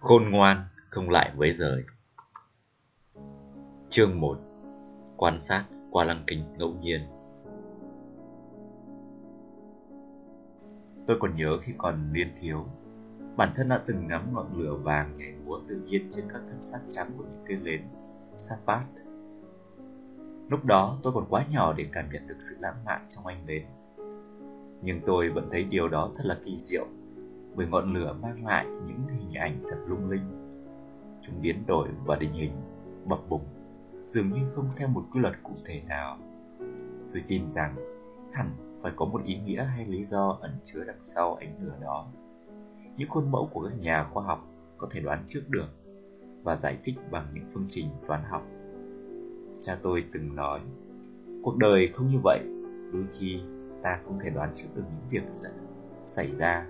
Khôn ngoan không lại với rời. Chương 1 Quan sát qua lăng kính ngẫu nhiên. Tôi còn nhớ khi còn niên thiếu, Bản thân đã từng ngắm ngọn lửa vàng nhảy múa tự nhiên trên các thân xác trắng của những cây nến Sapat. Lúc đó tôi còn quá nhỏ để cảm nhận được sự lãng mạn trong anh nến Nhưng tôi vẫn thấy điều đó thật là kỳ diệu bởi ngọn lửa mang lại những hình ảnh thật lung linh. Chúng biến đổi và định hình, bập bùng, dường như không theo một quy luật cụ thể nào. Tôi tin rằng hẳn phải có một ý nghĩa hay lý do ẩn chứa đằng sau ánh lửa đó. Những khuôn mẫu của các nhà khoa học có thể đoán trước được và giải thích bằng những phương trình toán học. Cha tôi từng nói, cuộc đời không như vậy, đôi khi ta không thể đoán trước được những việc xảy ra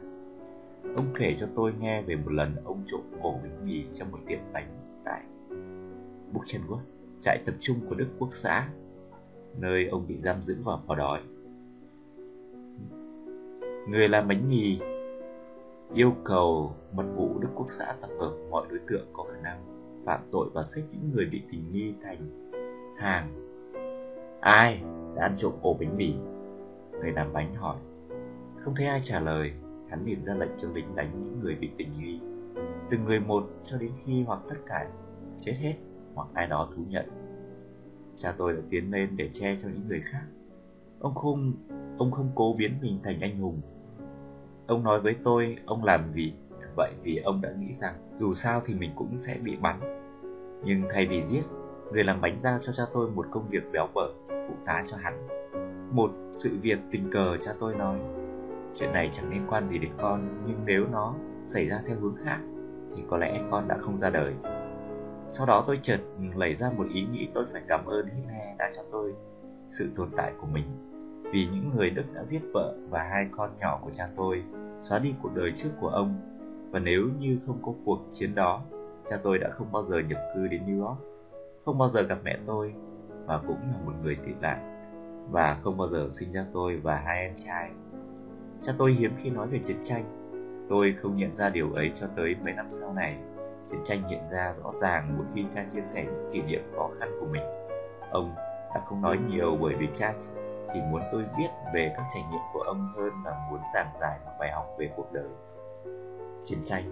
Ông kể cho tôi nghe về một lần ông trộm ổ bánh mì trong một tiệm bánh tại Buchenwald, trại tập trung của Đức Quốc xã, nơi ông bị giam giữ và bỏ đói. Người làm bánh mì yêu cầu mật vụ Đức Quốc xã tập hợp mọi đối tượng có khả năng phạm tội và xếp những người bị tình nghi thành hàng. Ai đã ăn trộm ổ bánh mì? Người làm bánh hỏi. Không thấy ai trả lời hắn liền ra lệnh cho lính đánh những người bị tình nghi. Từng người một cho đến khi hoặc tất cả chết hết hoặc ai đó thú nhận. Cha tôi đã tiến lên để che cho những người khác. Ông không ông không cố biến mình thành anh hùng. Ông nói với tôi, ông làm vì vậy vì ông đã nghĩ rằng dù sao thì mình cũng sẽ bị bắn. Nhưng thay vì giết, người làm bánh giao cho cha tôi một công việc béo bở, phụ tá cho hắn. Một sự việc tình cờ cha tôi nói. Chuyện này chẳng liên quan gì đến con, Nhưng nếu nó xảy ra theo hướng khác, Thì có lẽ con đã không ra đời. Sau đó tôi chợt lấy ra một ý nghĩ tôi phải cảm ơn Hitler đã cho tôi sự tồn tại của mình. Vì những người Đức đã giết vợ và hai con nhỏ của cha tôi, Xóa đi cuộc đời trước của ông. Và nếu như không có cuộc chiến đó, Cha tôi đã không bao giờ nhập cư đến New York, Không bao giờ gặp mẹ tôi Và cũng là một người tị nạn, Và không bao giờ sinh ra tôi và hai em trai. Cha tôi hiếm khi nói về chiến tranh. Tôi không nhận ra điều ấy cho tới mấy năm sau này. Chiến tranh hiện ra rõ ràng một khi cha chia sẻ những kỷ niệm khó khăn của mình. Ông đã không nói nhiều bởi vì cha chỉ muốn tôi biết về các trải nghiệm của ông hơn là muốn giảng giải một bài học về cuộc đời. Chiến tranh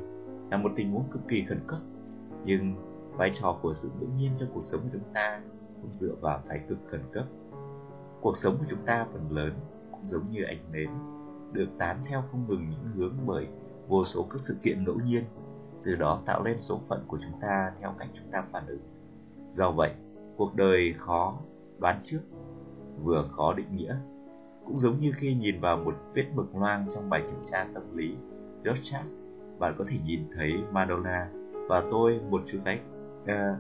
là một tình huống cực kỳ khẩn cấp, nhưng vai trò của sự ngẫu nhiên trong cuộc sống của chúng ta cũng dựa vào thái cực khẩn cấp. Cuộc sống của chúng ta phần lớn cũng giống như ánh nến được tán theo không ngừng những hướng bởi vô số các sự kiện ngẫu nhiên, từ đó tạo nên số phận của chúng ta theo cách chúng ta phản ứng. Do vậy, cuộc đời khó đoán trước, vừa khó định nghĩa. Cũng giống như khi nhìn vào một vết mực loang trong bài kiểm tra tâm lý Rorschach, bạn có thể nhìn thấy Madonna và tôi một chú giấy uh,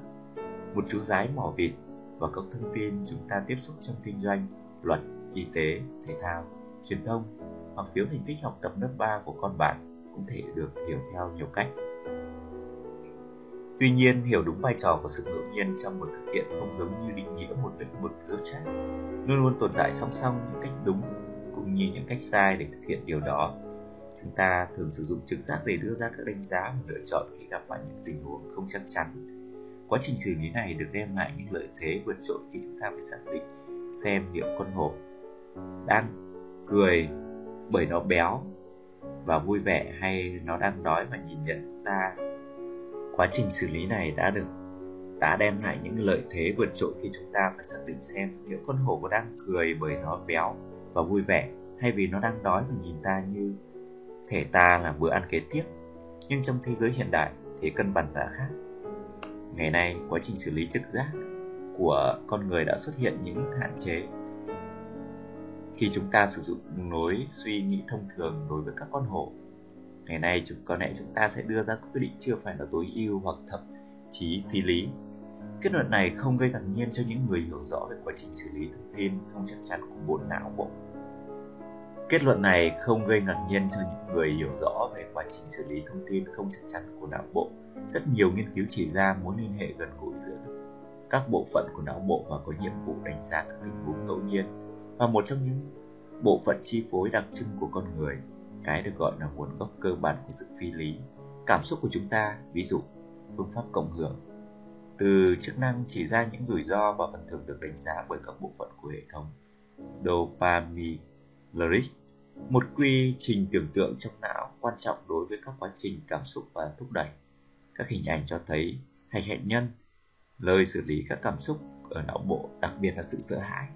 một chú giái mỏ vịt và các thông tin chúng ta tiếp xúc trong kinh doanh, luật, y tế, thể thao, truyền thông hoặc phiếu thành tích học tập lớp 3 của con bạn cũng thể được hiểu theo nhiều cách. Tuy nhiên, hiểu đúng vai trò của sự ngẫu nhiên trong một sự kiện không giống như định nghĩa một lĩnh vực rốt rác, luôn luôn tồn tại song song những cách đúng cũng như những cách sai để thực hiện điều đó. Chúng ta thường sử dụng trực giác để đưa ra các đánh giá và lựa chọn khi gặp phải những tình huống không chắc chắn. Quá trình xử lý này được đem lại những lợi thế vượt trội khi chúng ta phải xác định xem liệu con hổ đang cười bởi nó béo và vui vẻ hay nó đang đói và nhìn nhận ta. Quá trình xử lý này đã được, đã đem lại những lợi thế vượt trội khi chúng ta phải xác định xem liệu con hổ có đang cười bởi nó béo và vui vẻ hay vì nó đang đói và nhìn ta như thể ta là bữa ăn kế tiếp. Nhưng trong thế giới hiện đại thì cân bằng đã khác. Ngày nay, quá trình xử lý trực giác của con người đã xuất hiện những hạn chế khi chúng ta sử dụng lối suy nghĩ thông thường đối với các con hổ. Ngày nay, chúng, có lẽ chúng ta sẽ đưa ra quyết định chưa phải là tối ưu hoặc thậm chí phi lý. Kết luận này không gây ngạc nhiên cho những người hiểu rõ về quá trình xử lý thông tin không chắc chắn của bộ não bộ. Kết luận này không gây ngạc nhiên cho những người hiểu rõ về quá trình xử lý thông tin không chắc chắn của não bộ. Rất nhiều nghiên cứu chỉ ra mối liên hệ gần gũi giữa các bộ phận của não bộ và có nhiệm vụ đánh giá các tình huống ngẫu nhiên và một trong những bộ phận chi phối đặc trưng của con người cái được gọi là nguồn gốc cơ bản của sự phi lý cảm xúc của chúng ta, ví dụ phương pháp cộng hưởng, từ chức năng chỉ ra những rủi ro và phần thưởng được đánh giá bởi các bộ phận của hệ thống. Dopaminergic, một quy trình tưởng tượng trong não quan trọng đối với các quá trình cảm xúc và thúc đẩy. Các hình ảnh cho thấy hành hẹn nhân, lời xử lý các cảm xúc ở não bộ, đặc biệt là sự sợ hãi,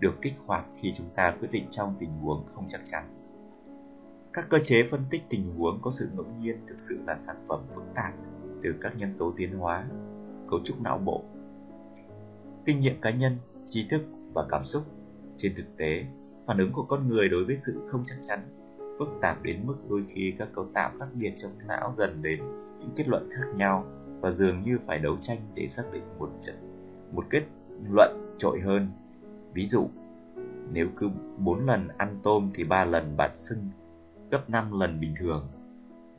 được kích hoạt khi chúng ta quyết định trong tình huống không chắc chắn. Các cơ chế phân tích tình huống có sự ngẫu nhiên thực sự là sản phẩm phức tạp từ các nhân tố tiến hóa, cấu trúc não bộ, kinh nghiệm cá nhân, trí thức và cảm xúc. Trên thực tế, phản ứng của con người đối với sự không chắc chắn phức tạp đến mức đôi khi các cấu tạo khác biệt trong não dần đến những kết luận khác nhau và dường như phải đấu tranh để xác định một trận một kết luận trội hơn. Ví dụ, nếu cứ 4 lần ăn tôm thì 3 lần bạn sưng gấp 5 lần bình thường.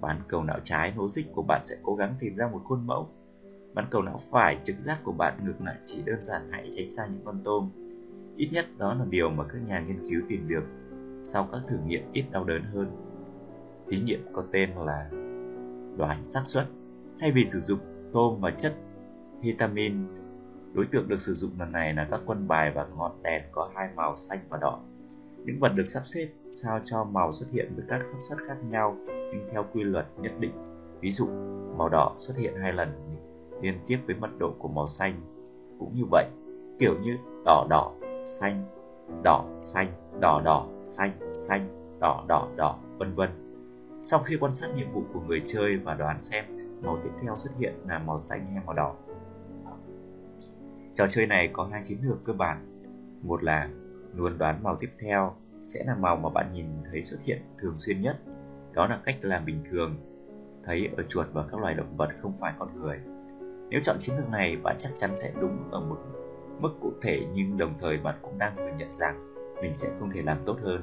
Bán cầu não trái hố logic của bạn sẽ cố gắng tìm ra một khuôn mẫu. Bán cầu não phải trực giác của bạn ngược lại chỉ đơn giản hãy tránh xa những con tôm. Ít nhất đó là điều mà các nhà nghiên cứu tìm được sau các thử nghiệm ít đau đớn hơn. Thí nghiệm có tên là đoán xác suất. Thay vì sử dụng tôm và chất vitamin, đối tượng được sử dụng lần này là các quân bài và ngọn đèn có hai màu xanh và đỏ. Những vật được sắp xếp sao cho màu xuất hiện với các sắp xếp khác nhau nhưng theo quy luật nhất định. Ví dụ, màu đỏ xuất hiện hai lần liên tiếp với mật độ của màu xanh. Cũng như vậy, kiểu như đỏ đỏ, xanh, đỏ, xanh, đỏ đỏ, xanh, xanh, đỏ đỏ đỏ, vân vân. Sau khi quan sát nhiệm vụ của người chơi và đoán xem màu tiếp theo xuất hiện là màu xanh hay màu đỏ. Trò chơi này có hai chiến lược cơ bản. Một là luôn đoán màu tiếp theo sẽ là màu mà bạn nhìn thấy xuất hiện thường xuyên nhất. Đó là cách làm bình thường, thấy ở chuột và các loài động vật không phải con người. Nếu chọn chiến lược này, bạn chắc chắn sẽ đúng ở một mức cụ thể nhưng đồng thời bạn cũng đang thừa nhận rằng mình sẽ không thể làm tốt hơn.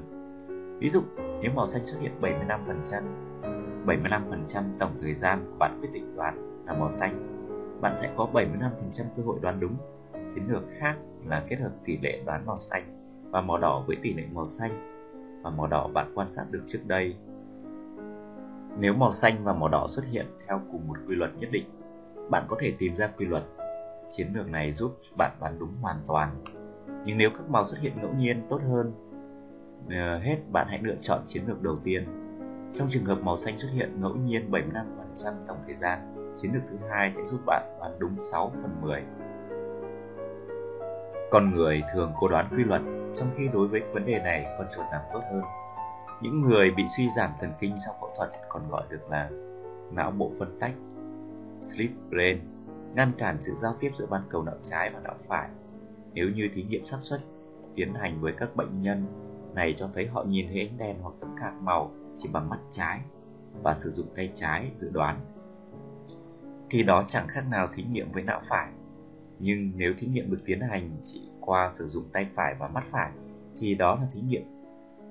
Ví dụ, nếu màu xanh xuất hiện 75%, 75% tổng thời gian của bạn quyết định đoán là màu xanh, bạn sẽ có 75% cơ hội đoán đúng. Chiến lược khác là kết hợp tỷ lệ đoán màu xanh và màu đỏ với tỷ lệ màu xanh và màu đỏ bạn quan sát được trước đây. Nếu màu xanh và màu đỏ xuất hiện theo cùng một quy luật nhất định, bạn có thể tìm ra quy luật. Chiến lược này giúp bạn đoán đúng hoàn toàn. Nhưng nếu các màu xuất hiện ngẫu nhiên tốt hơn ờ, hết, bạn hãy lựa chọn chiến lược đầu tiên. Trong trường hợp màu xanh xuất hiện ngẫu nhiên 75% tổng thời gian, chiến lược thứ hai sẽ giúp bạn đoán đúng 6 phần 10. Con người thường cố đoán quy luật, trong khi đối với vấn đề này con chuột làm tốt hơn. Những người bị suy giảm thần kinh sau phẫu thuật còn gọi được là não bộ phân tách, sleep brain, ngăn cản sự giao tiếp giữa ban cầu não trái và não phải. Nếu như thí nghiệm xác suất tiến hành với các bệnh nhân này cho thấy họ nhìn thấy ánh đèn hoặc tấm cạc màu chỉ bằng mắt trái và sử dụng tay trái dự đoán thì đó chẳng khác nào thí nghiệm với não phải. Nhưng nếu thí nghiệm được tiến hành chỉ qua sử dụng tay phải và mắt phải thì đó là thí nghiệm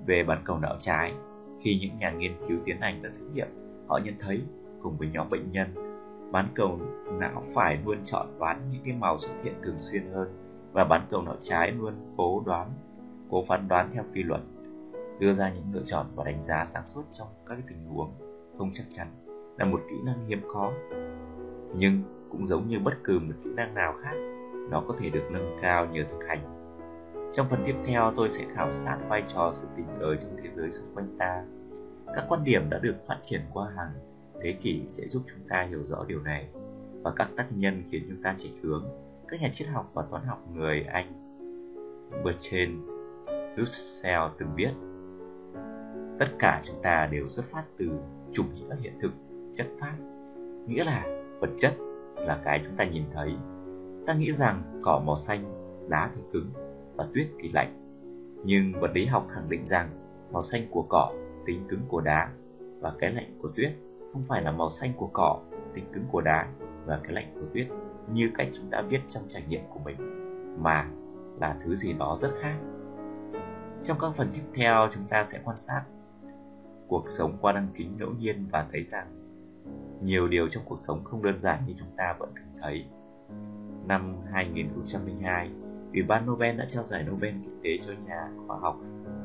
về bán cầu não trái. Khi những nhà nghiên cứu tiến hành các thí nghiệm, họ nhận thấy cùng với nhóm bệnh nhân, bán cầu não phải luôn chọn đoán những cái màu xuất hiện thường xuyên hơn và bán cầu não trái luôn cố đoán, cố phán đoán theo quy luật, đưa ra những lựa chọn và đánh giá sáng suốt trong các tình huống không chắc chắn là một kỹ năng hiếm có nhưng cũng giống như bất cứ một kỹ năng nào khác, nó có thể được nâng cao nhờ thực hành. Trong phần tiếp theo, tôi sẽ khảo sát vai trò sự tình cờ trong thế giới xung quanh ta. Các quan điểm đã được phát triển qua hàng thế kỷ sẽ giúp chúng ta hiểu rõ điều này và các tác nhân khiến chúng ta chệch hướng các nhà triết học và toán học người anh. Bertrand Russell từng viết, tất cả chúng ta đều xuất phát từ chủ nghĩa hiện thực, chất pháp nghĩa là vật chất là cái chúng ta nhìn thấy. Ta nghĩ rằng cỏ màu xanh đá thì cứng và tuyết thì lạnh. Nhưng vật lý học khẳng định rằng màu xanh của cỏ tính cứng của đá và cái lạnh của tuyết không phải là màu xanh của cỏ tính cứng của đá và cái lạnh của tuyết như cách chúng ta viết trong trải nghiệm của mình, mà là thứ gì đó rất khác. Trong các phần tiếp theo, chúng ta sẽ quan sát cuộc sống qua đăng kính ngẫu nhiên và thấy rằng nhiều điều trong cuộc sống không đơn giản như chúng ta vẫn thường thấy. Năm 2002, Ủy ban Nobel đã trao giải Nobel Kinh tế cho nhà khoa học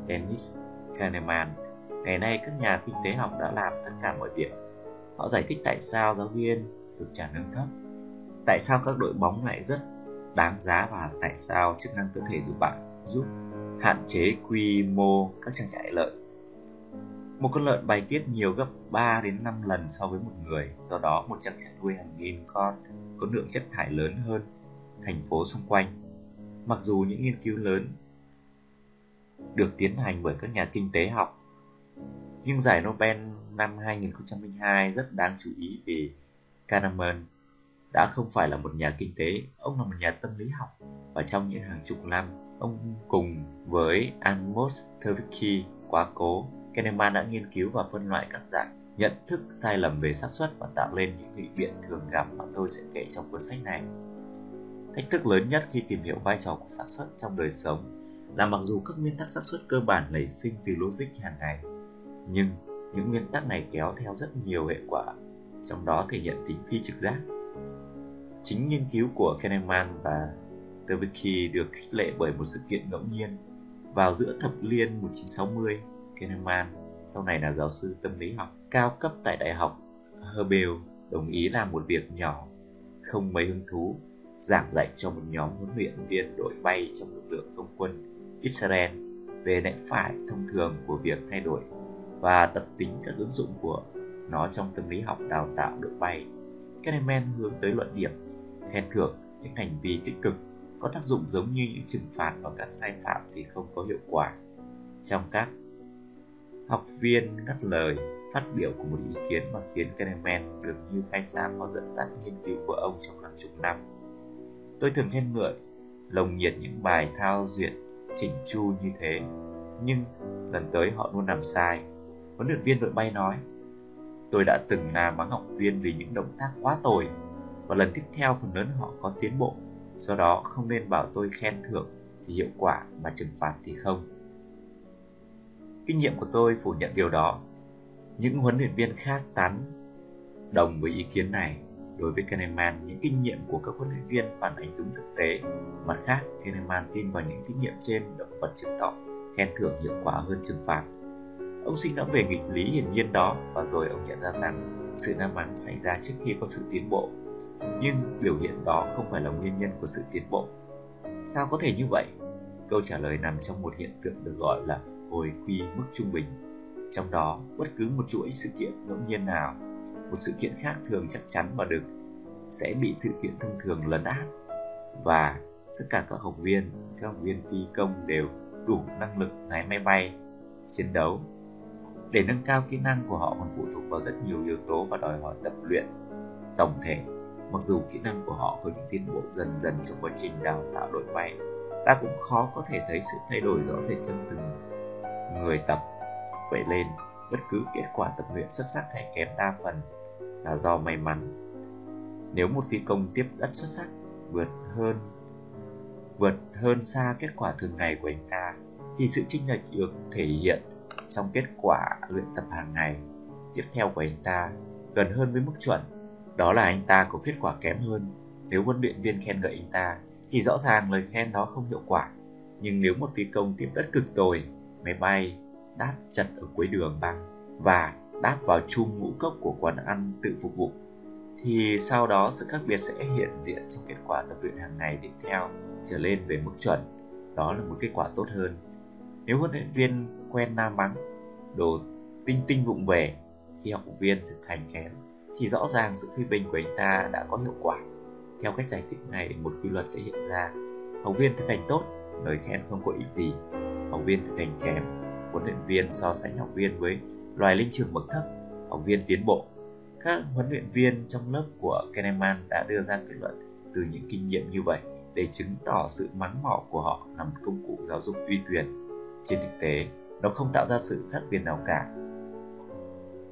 Dennis Kahneman. Ngày nay, các nhà kinh tế học đã làm tất cả mọi việc. Họ giải thích tại sao giáo viên được trả lương thấp, tại sao các đội bóng lại rất đáng giá và tại sao chức năng cơ thể giúp bạn giúp hạn chế quy mô các trang trại lợi. Một con lợn bài tiết nhiều gấp 3 đến 5 lần so với một người, do đó một trang trại nuôi hàng nghìn con có lượng chất thải lớn hơn thành phố xung quanh. Mặc dù những nghiên cứu lớn được tiến hành bởi các nhà kinh tế học, nhưng giải Nobel năm 2002 rất đáng chú ý vì Kahneman đã không phải là một nhà kinh tế, ông là một nhà tâm lý học và trong những hàng chục năm, ông cùng với Amos Tversky quá cố, Kahneman đã nghiên cứu và phân loại các dạng nhận thức sai lầm về xác suất và tạo lên những nghị biện thường gặp mà tôi sẽ kể trong cuốn sách này. Thách thức lớn nhất khi tìm hiểu vai trò của xác suất trong đời sống là mặc dù các nguyên tắc xác suất cơ bản nảy sinh từ logic hàng ngày, nhưng những nguyên tắc này kéo theo rất nhiều hệ quả, trong đó thể hiện tính phi trực giác. Chính nghiên cứu của Kahneman và Tversky được khích lệ bởi một sự kiện ngẫu nhiên. Vào giữa thập niên 1960, Kahneman, sau này là giáo sư tâm lý học cao cấp tại Đại học Hebel, đồng ý làm một việc nhỏ, không mấy hứng thú, giảng dạy cho một nhóm huấn luyện viên đội bay trong lực lượng không quân Israel về lẽ phải thông thường của việc thay đổi và tập tính các ứng dụng của nó trong tâm lý học đào tạo đội bay. Kahneman hướng tới luận điểm khen thưởng những hành vi tích cực có tác dụng giống như những trừng phạt và các sai phạm thì không có hiệu quả. Trong các học viên ngắt lời phát biểu của một ý kiến mà khiến Kahneman được như khai sáng và dẫn dắt nghiên cứu của ông trong hàng chục năm. Tôi thường khen ngợi lồng nhiệt những bài thao duyệt chỉnh chu như thế, nhưng lần tới họ luôn làm sai. Huấn luyện viên đội bay nói, tôi đã từng làm mắng học viên vì những động tác quá tồi, và lần tiếp theo phần lớn họ có tiến bộ. Do đó không nên bảo tôi khen thưởng thì hiệu quả mà trừng phạt thì không. Kinh nghiệm của tôi phủ nhận điều đó. Những huấn luyện viên khác tán đồng với ý kiến này Đối với Kahneman, những kinh nghiệm của các huấn luyện viên phản ánh đúng thực tế. Mặt khác, Kahneman tin vào những kinh nghiệm trên động vật chứng tỏ khen thưởng hiệu quả hơn trừng phạt. Ông sinh đã về nghịch lý hiển nhiên đó và rồi ông nhận ra rằng sự nam mắng xảy ra trước khi có sự tiến bộ. Nhưng biểu hiện đó không phải là nguyên nhân của sự tiến bộ. Sao có thể như vậy? Câu trả lời nằm trong một hiện tượng được gọi là hồi quy mức trung bình. Trong đó, bất cứ một chuỗi sự kiện ngẫu nhiên nào một sự kiện khác thường chắc chắn và được sẽ bị sự kiện thông thường lấn át. Và tất cả các học viên các học viên phi công đều đủ năng lực lái máy bay chiến đấu. Để nâng cao kỹ năng của họ còn phụ thuộc vào rất nhiều yếu tố và đòi hỏi tập luyện tổng thể. Mặc dù kỹ năng của họ có những tiến bộ dần dần trong quá trình đào tạo đội bay ta cũng khó có thể thấy sự thay đổi rõ rệt trong từng người tập vậy lên bất cứ kết quả tập luyện xuất sắc hay kém đa phần là do may mắn. Nếu một phi công tiếp đất xuất sắc vượt hơn vượt hơn xa kết quả thường ngày của anh ta thì sự chênh lệch được thể hiện trong kết quả luyện tập hàng ngày tiếp theo của anh ta gần hơn với mức chuẩn. Đó là anh ta có kết quả kém hơn. Nếu huấn luyện viên khen ngợi anh ta thì rõ ràng lời khen đó không hiệu quả. Nhưng nếu một phi công tiếp đất cực tồi, máy bay đáp chật ở cuối đường băng và đáp vào chung ngũ cốc của quán ăn tự phục vụ. Thì sau đó sự khác biệt sẽ hiện diện trong kết quả tập luyện hàng ngày tiếp theo trở lên về mức chuẩn. Đó là một kết quả tốt hơn. Nếu huấn luyện viên quen nam mắng, đồ tinh tinh vụng về khi học viên thực hành kém, thì rõ ràng sự phê bình của anh ta đã có hiệu quả. Theo cách giải thích này, một quy luật sẽ hiện ra. Học viên thực hành tốt, lời khen không có ích gì học viên thực hành kém huấn luyện viên so sánh học viên với loài linh trưởng bậc thấp, học viên tiến bộ. Các huấn luyện viên trong lớp của Kahneman đã đưa ra kết luận từ những kinh nghiệm như vậy để chứng tỏ sự mắng mỏ của họ là một công cụ giáo dục uy quyền. Trên thực tế, nó không tạo ra sự khác biệt nào cả.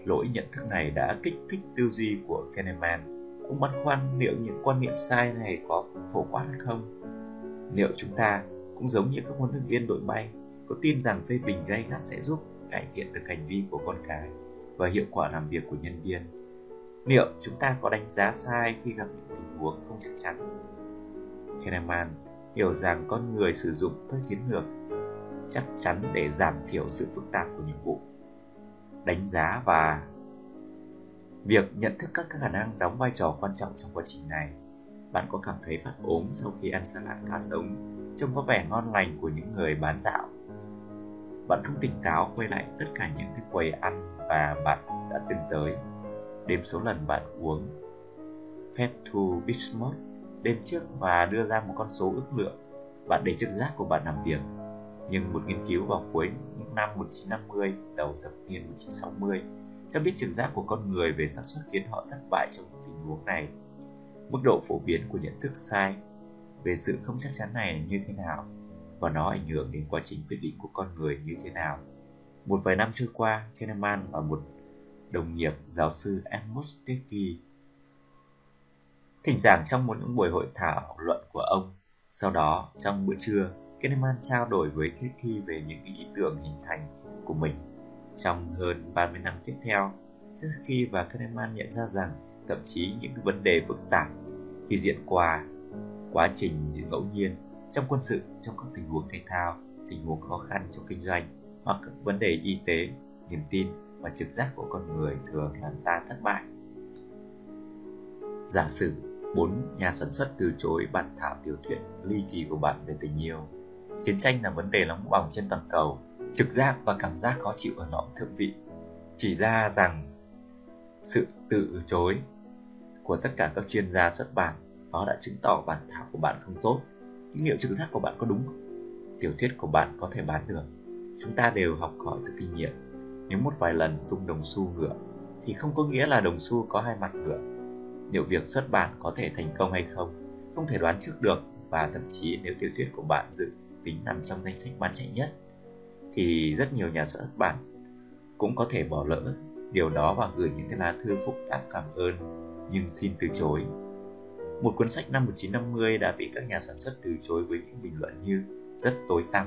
Lỗi nhận thức này đã kích thích tư duy của Kahneman. Ông băn khoăn liệu những quan niệm sai này có phổ quát hay không? Liệu chúng ta cũng giống như các huấn luyện viên đội bay có tin rằng phê bình gay gắt sẽ giúp cải thiện được hành vi của con cái và hiệu quả làm việc của nhân viên. Liệu chúng ta có đánh giá sai khi gặp những tình huống không chắc chắn? Kahneman hiểu rằng con người sử dụng các chiến lược chắc chắn để giảm thiểu sự phức tạp của nhiệm vụ. Đánh giá và Việc nhận thức các khả năng đóng vai trò quan trọng trong quá trình này. Bạn có cảm thấy phát ốm sau khi ăn salad cá sống, trông có vẻ ngon lành của những người bán dạo. Bạn không tỉnh táo quay lại tất cả những cái quầy ăn và bạn đã từng tới. Đếm số lần bạn uống Petru Bismuth đêm trước và đưa ra một con số ước lượng. Bạn để trực giác của bạn làm việc. Nhưng một nghiên cứu vào cuối những năm 1950, đầu thập niên 1960 cho biết trực giác của con người về xác suất khiến họ thất bại trong tình huống này. Mức độ phổ biến của nhận thức sai về sự không chắc chắn này như thế nào và nó ảnh hưởng đến quá trình quyết định của con người như thế nào. Một vài năm trôi qua, Kahneman và một đồng nghiệp giáo sư Amos Tversky thỉnh giảng trong một những buổi hội thảo luận của ông. Sau đó, trong bữa trưa, Kahneman trao đổi với Tversky về những ý tưởng hình thành của mình trong hơn 30 năm tiếp theo, Tversky và Kahneman nhận ra rằng thậm chí những vấn đề phức tạp khi diễn qua quá trình diễn ngẫu nhiên trong quân sự, trong các tình huống thể thao, tình huống khó khăn trong kinh doanh hoặc các vấn đề y tế, niềm tin và trực giác của con người thường làm ta thất bại. Giả sử bốn nhà sản xuất từ chối bản thảo tiểu thuyết ly kỳ của bạn về tình yêu. Chiến tranh là vấn đề nóng bỏng trên toàn cầu trực giác và cảm giác khó chịu ở lõm thượng vị chỉ ra rằng sự từ chối của tất cả các chuyên gia xuất bản nó đã chứng tỏ bản thảo của bạn không tốt những liệu trực giác của bạn có đúng không? tiểu thuyết của bạn có thể bán được. Chúng ta đều học hỏi từ kinh nghiệm. Nếu một vài lần tung đồng xu ngựa, thì không có nghĩa là đồng xu có hai mặt ngựa. Liệu việc xuất bản có thể thành công hay không không thể đoán trước được. Và thậm chí nếu tiểu thuyết của bạn dự tính nằm trong danh sách bán chạy nhất, thì rất nhiều nhà xuất bản cũng có thể bỏ lỡ. Điều đó và gửi những cái lá thư phúc đáp cảm ơn. Nhưng xin từ chối. Một cuốn sách năm 1950 đã bị các nhà sản xuất từ chối với những bình luận như rất tối tăm.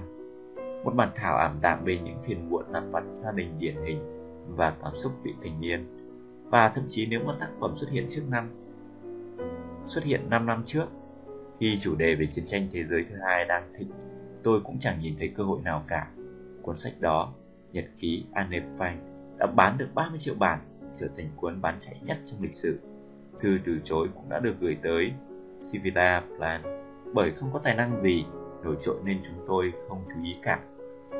Một bản thảo ảm đạm về những phiền muộn lăn vặt gia đình điển hình và cảm xúc vị thành niên. Và thậm chí nếu một tác phẩm xuất hiện trước năm xuất hiện 5 năm trước khi chủ đề về chiến tranh thế giới thứ hai đang thịnh tôi cũng chẳng nhìn thấy cơ hội nào cả Cuốn sách đó, Nhật ký Anne Frank, đã bán được 30 triệu bản, trở thành cuốn bán chạy nhất trong lịch sử. Thư từ chối cũng đã được gửi tới Sivida Plan, bởi không có tài năng gì nổi trội nên chúng tôi không chú ý cả.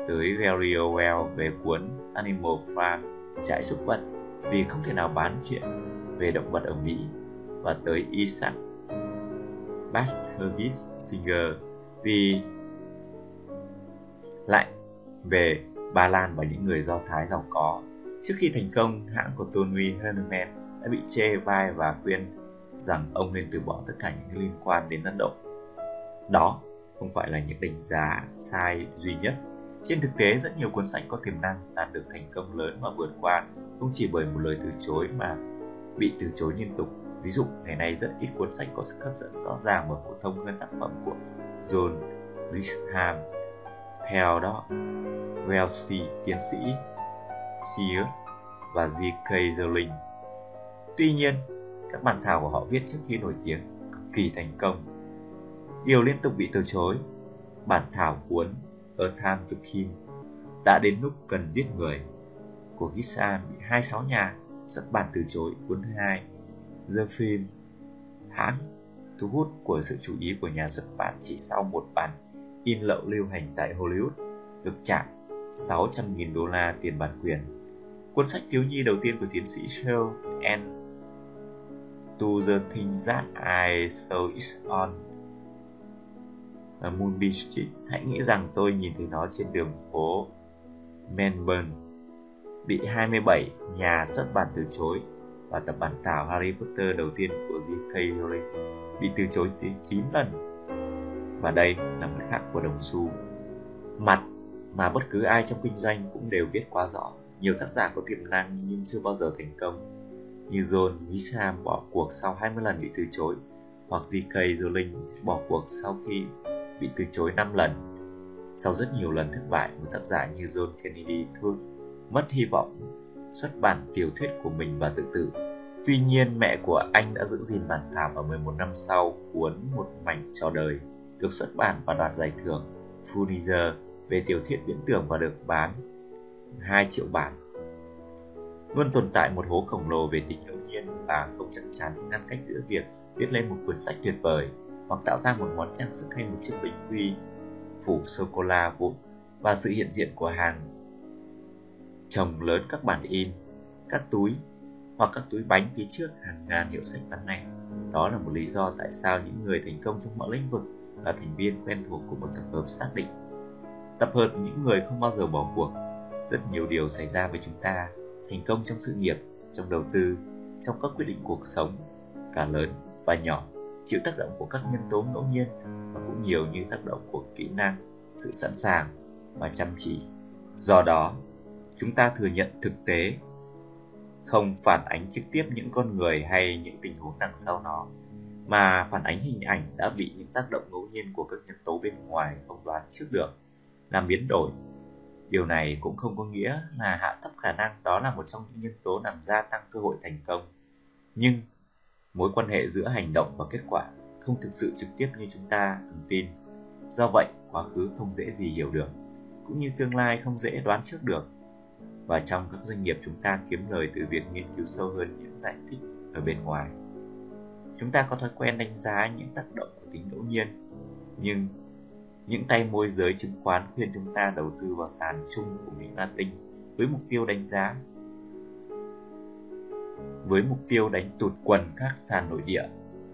Tới Gary Orwell về cuốn Animal Farm, trại súc vật, vì không thể nào bán chuyện về động vật ở Mỹ, và tới Isaac Bashevis Singer vì lại về Ba Lan và những người Do Thái giàu có. Trước khi thành công, hãng của Tony Herman đã bị chê vai và khuyên rằng ông nên từ bỏ tất cả những liên quan đến Ấn Độ. Đó không phải là những đánh giá sai duy nhất. Trên thực tế, rất nhiều cuốn sách có tiềm năng đạt được thành công lớn và vượt qua không chỉ bởi một lời từ chối mà bị từ chối liên tục. Ví dụ, ngày nay rất ít cuốn sách có sức hấp dẫn rõ ràng và phổ thông hơn tác phẩm của John Grisham theo đó, Wellesley tiến sĩ Sears và J.K. Rowling. Tuy nhiên, các bản thảo của họ viết trước khi nổi tiếng cực kỳ thành công. Điều liên tục bị từ chối. Bản thảo cuốn A Time to Kill đã đến lúc cần giết người của Gibson bị 26 nhà xuất bản từ chối cuốn thứ hai. The Film hãng thu hút của sự chú ý của nhà xuất bản chỉ sau một bản in lậu lưu hành tại Hollywood được trả 600.000 đô la tiền bản quyền. Cuốn sách thiếu nhi đầu tiên của tiến sĩ Cheryl N. To the Things That I Saw it On Moonbeam Street Hãy nghĩ rằng tôi nhìn thấy nó trên đường phố Melbourne, bị 27 nhà xuất bản từ chối và tập bản thảo Harry Potter đầu tiên của J.K. Rowling bị từ chối tới 9 lần và đây là mặt khác của đồng xu. Mặt mà bất cứ ai trong kinh doanh cũng đều biết quá rõ. Nhiều tác giả có tiềm năng nhưng chưa bao giờ thành công. Như John Grisham bỏ cuộc sau 20 lần bị từ chối, hoặc J.K. Rowling sẽ bỏ cuộc sau khi bị từ chối 5 lần. Sau rất nhiều lần thất bại, một tác giả như John Kennedy thôi mất hy vọng xuất bản tiểu thuyết của mình và tự tử. Tuy nhiên, mẹ của anh đã giữ gìn bản thảo ở 11 năm sau cuốn Một mảnh cho đời được xuất bản và đoạt giải thưởng Pulitzer về tiểu thuyết viễn tưởng và được bán 2 triệu bản. Luôn tồn tại một hố khổng lồ về tính ngẫu nhiên và không chắc chắn ngăn cách giữa việc viết lên một cuốn sách tuyệt vời hoặc tạo ra một món trang sức hay một chiếc bình quy phủ sô-cô-la vụn và sự hiện diện của hàng chồng lớn các bản in, các túi hoặc các túi bánh phía trước hàng ngàn hiệu sách bán này. Đó là một lý do tại sao những người thành công trong mọi lĩnh vực là thành viên quen thuộc của một tập hợp xác định. Tập hợp những người không bao giờ bỏ cuộc. Rất nhiều điều xảy ra với chúng ta, thành công trong sự nghiệp, trong đầu tư, trong các quyết định cuộc sống, cả lớn và nhỏ, chịu tác động của các nhân tố ngẫu nhiên và cũng nhiều như tác động của kỹ năng, sự sẵn sàng và chăm chỉ. Do đó, chúng ta thừa nhận thực tế không phản ánh trực tiếp những con người hay những tình huống đằng sau nó mà phản ánh hình ảnh đã bị những tác động ngẫu nhiên của các nhân tố bên ngoài không đoán trước được làm biến đổi điều này cũng không có nghĩa là hạ thấp khả năng đó là một trong những nhân tố làm gia tăng cơ hội thành công. Nhưng mối quan hệ giữa hành động và kết quả không thực sự trực tiếp như chúng ta thường tin. Do vậy, quá khứ không dễ gì hiểu được, cũng như tương lai không dễ đoán trước được. Và trong các doanh nghiệp chúng ta kiếm lời từ việc nghiên cứu sâu hơn những giải thích ở bên ngoài. Chúng ta có thói quen đánh giá những tác động của tính ngẫu nhiên, nhưng những tay môi giới chứng khoán khuyên chúng ta đầu tư vào sàn chung của Mỹ Latin với mục tiêu đánh giá với mục tiêu đánh tụt quần các sàn nội địa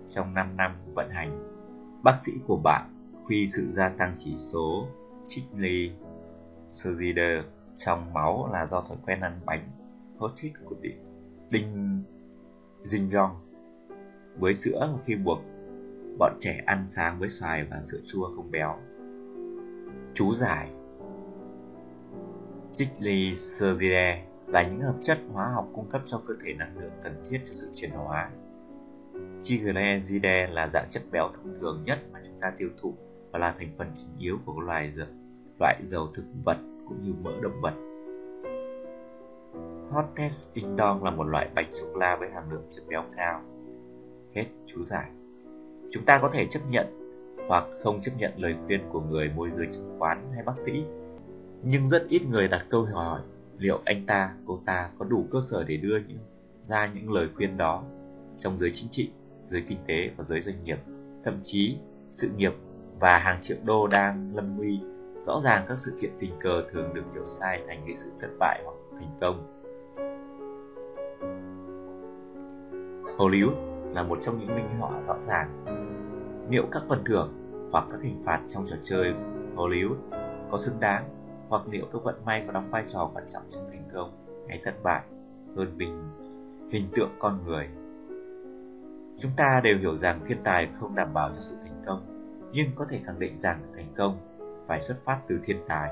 trong 5 năm vận hành. Bác sĩ của bạn khuy sự gia tăng chỉ số triglyceride trong máu là do thói quen ăn bánh hot chít của đinh, đinh dinh rong với sữa khi buộc bọn trẻ ăn sáng với xoài và sữa chua không béo. Chú giải Triglyceride là những hợp chất hóa học cung cấp cho cơ thể năng lượng cần thiết cho sự chuyển hóa. Triglyceride là dạng chất béo thông thường nhất mà chúng ta tiêu thụ và là thành phần chính yếu của loài loại dầu thực vật cũng như mỡ động vật. Hot test Ding là một loại bánh sô la với hàm lượng chất béo cao. Hết chú giải. Chúng ta có thể chấp nhận hoặc không chấp nhận lời khuyên của người môi giới chứng khoán hay bác sĩ. Nhưng rất ít người đặt câu hỏi liệu anh ta, cô ta có đủ cơ sở để đưa những, ra những lời khuyên đó trong giới chính trị, giới kinh tế và giới doanh nghiệp. Thậm chí, sự nghiệp và hàng triệu đô đang lâm nguy Rõ ràng các sự kiện tình cờ thường được hiểu sai thành cái sự thất bại hoặc thành công. Hollywood là một trong những minh họa rõ ràng. Liệu các phần thưởng hoặc các hình phạt trong trò chơi Hollywood có xứng đáng hoặc liệu các vận may có đóng vai trò quan trọng trong thành công hay thất bại hơn bình hình tượng con người. Chúng ta đều hiểu rằng thiên tài không đảm bảo cho sự thành công, nhưng có thể khẳng định rằng thành công phải xuất phát từ thiên tài.